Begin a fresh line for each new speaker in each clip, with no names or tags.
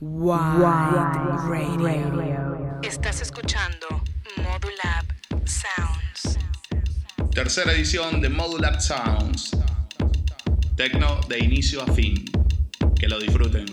Wide Radio.
Estás escuchando Modulab Sounds.
Tercera edición de Modulab Sounds. Tecno de inicio a fin. Que lo disfruten.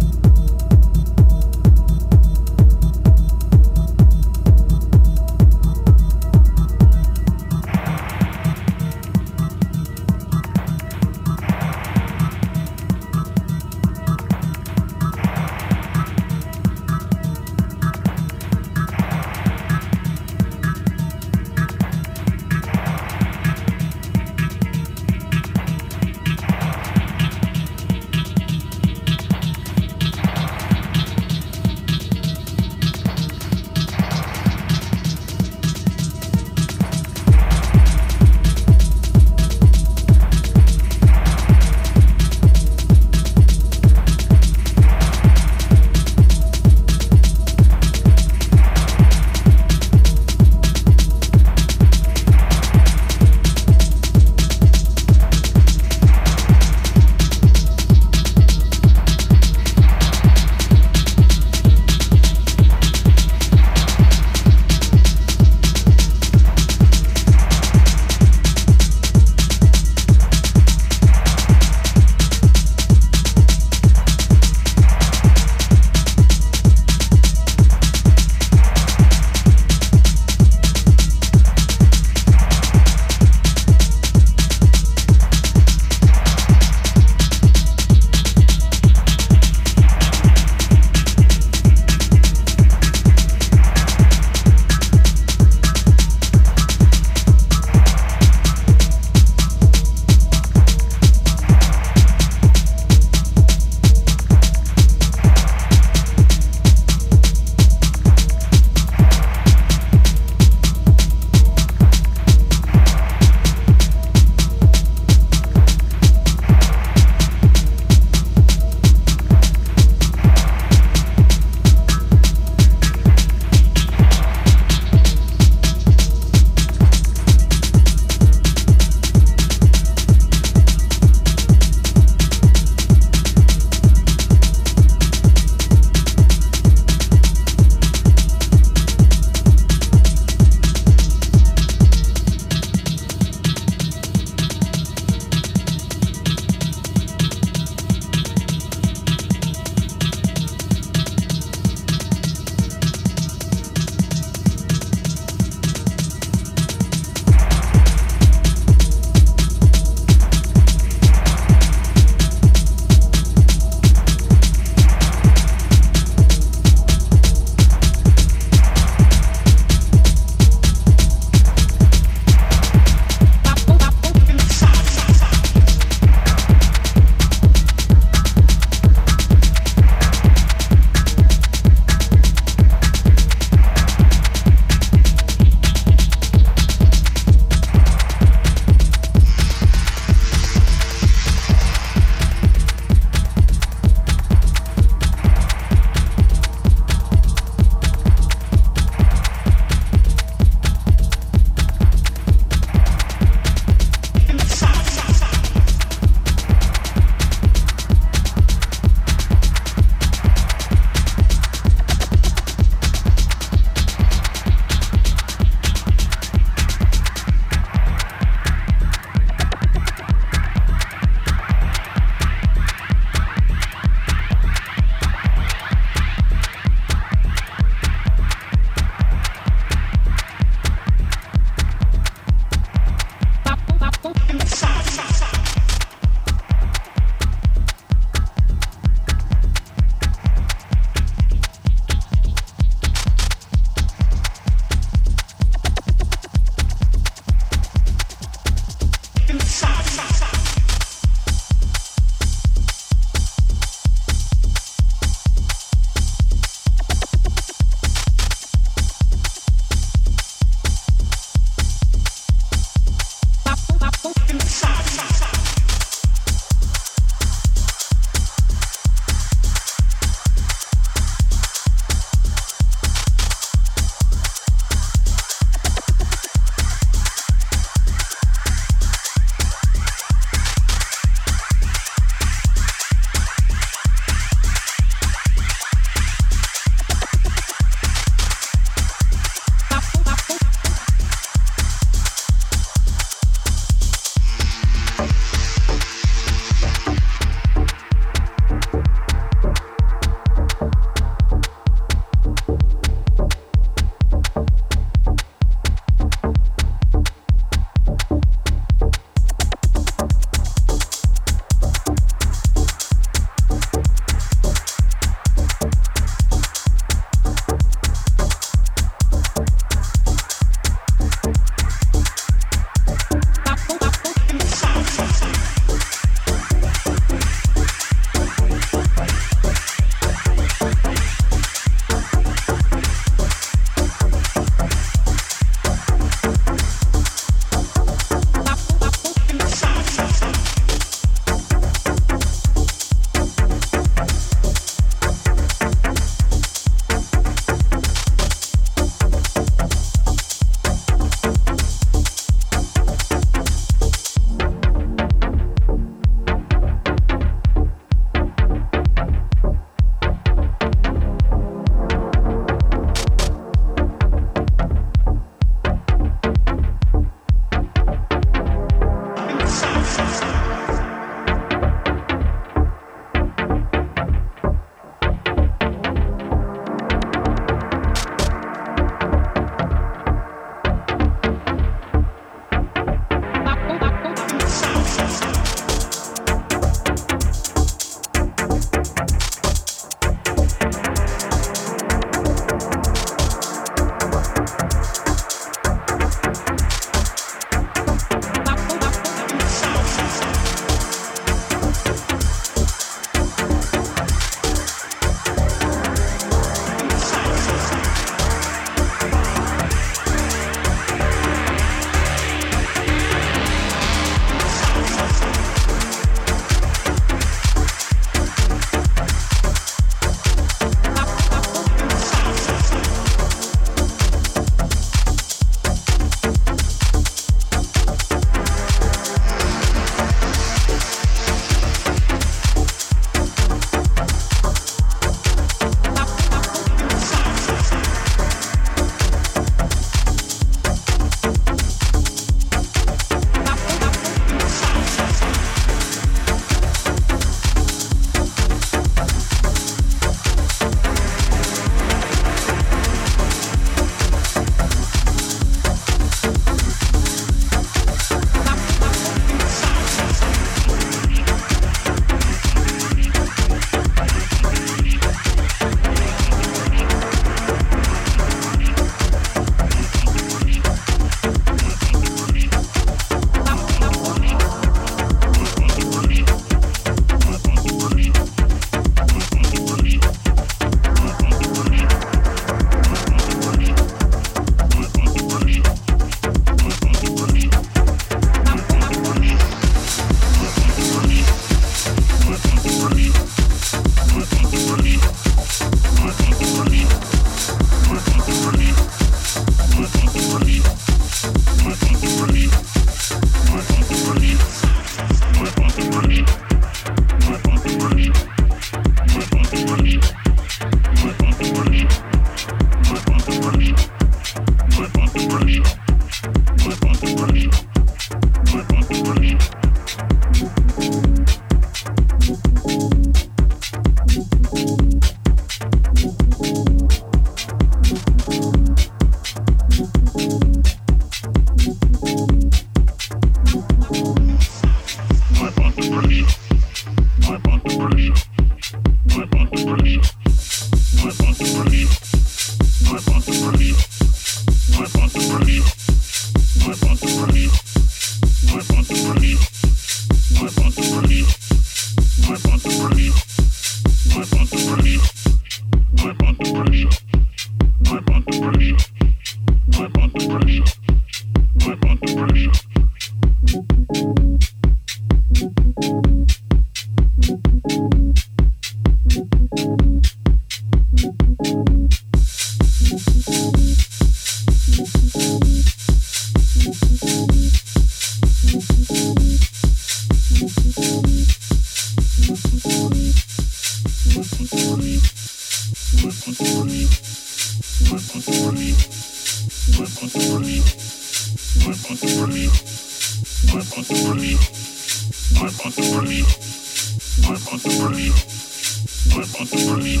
under pressure.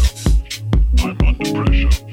I'm under pressure.